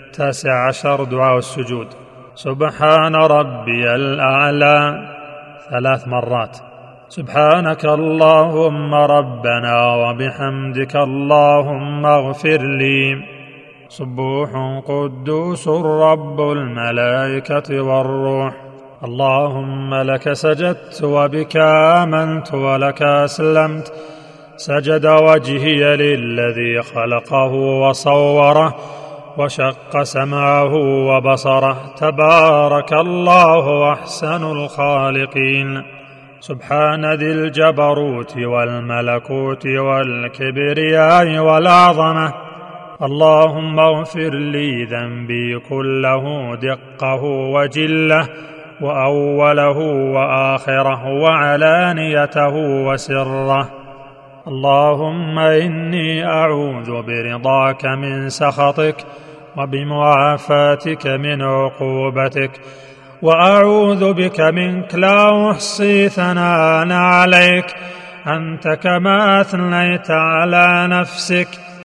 التاسع عشر دعاء السجود. سبحان ربي الأعلى. ثلاث مرات. سبحانك اللهم ربنا وبحمدك اللهم اغفر لي. سبوح قدوس رب الملائكة والروح. اللهم لك سجدت وبك آمنت ولك أسلمت. سجد وجهي للذي خلقه وصوره. وشق سمعه وبصره. تبارك الله أحسن الخالقين. سبحان ذي الجبروت والملكوت والكبرياء والعظمه اللهم اغفر لي ذنبي كله دقه وجله وأوله وآخره وعلانيته وسره. اللهم إني أعوذ برضاك من سخطك وبمعافاتك من عقوبتك. وأعوذ بك منك لا أحصي ثناء عليك. أنت كما أثنيت على نفسك.